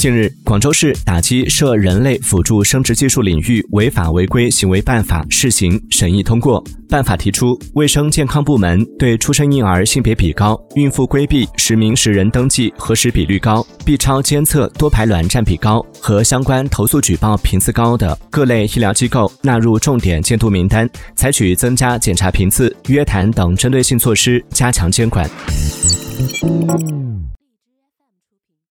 近日，广州市打击涉人类辅助生殖技术领域违法违规行为办法试行审议通过。办法提出，卫生健康部门对出生婴儿性别比高、孕妇规避实名实人登记核实比率高、B 超监测多排卵占比高和相关投诉举报频次高的各类医疗机构纳入重点监督名单，采取增加检查频次、约谈等针对性措施加强监管。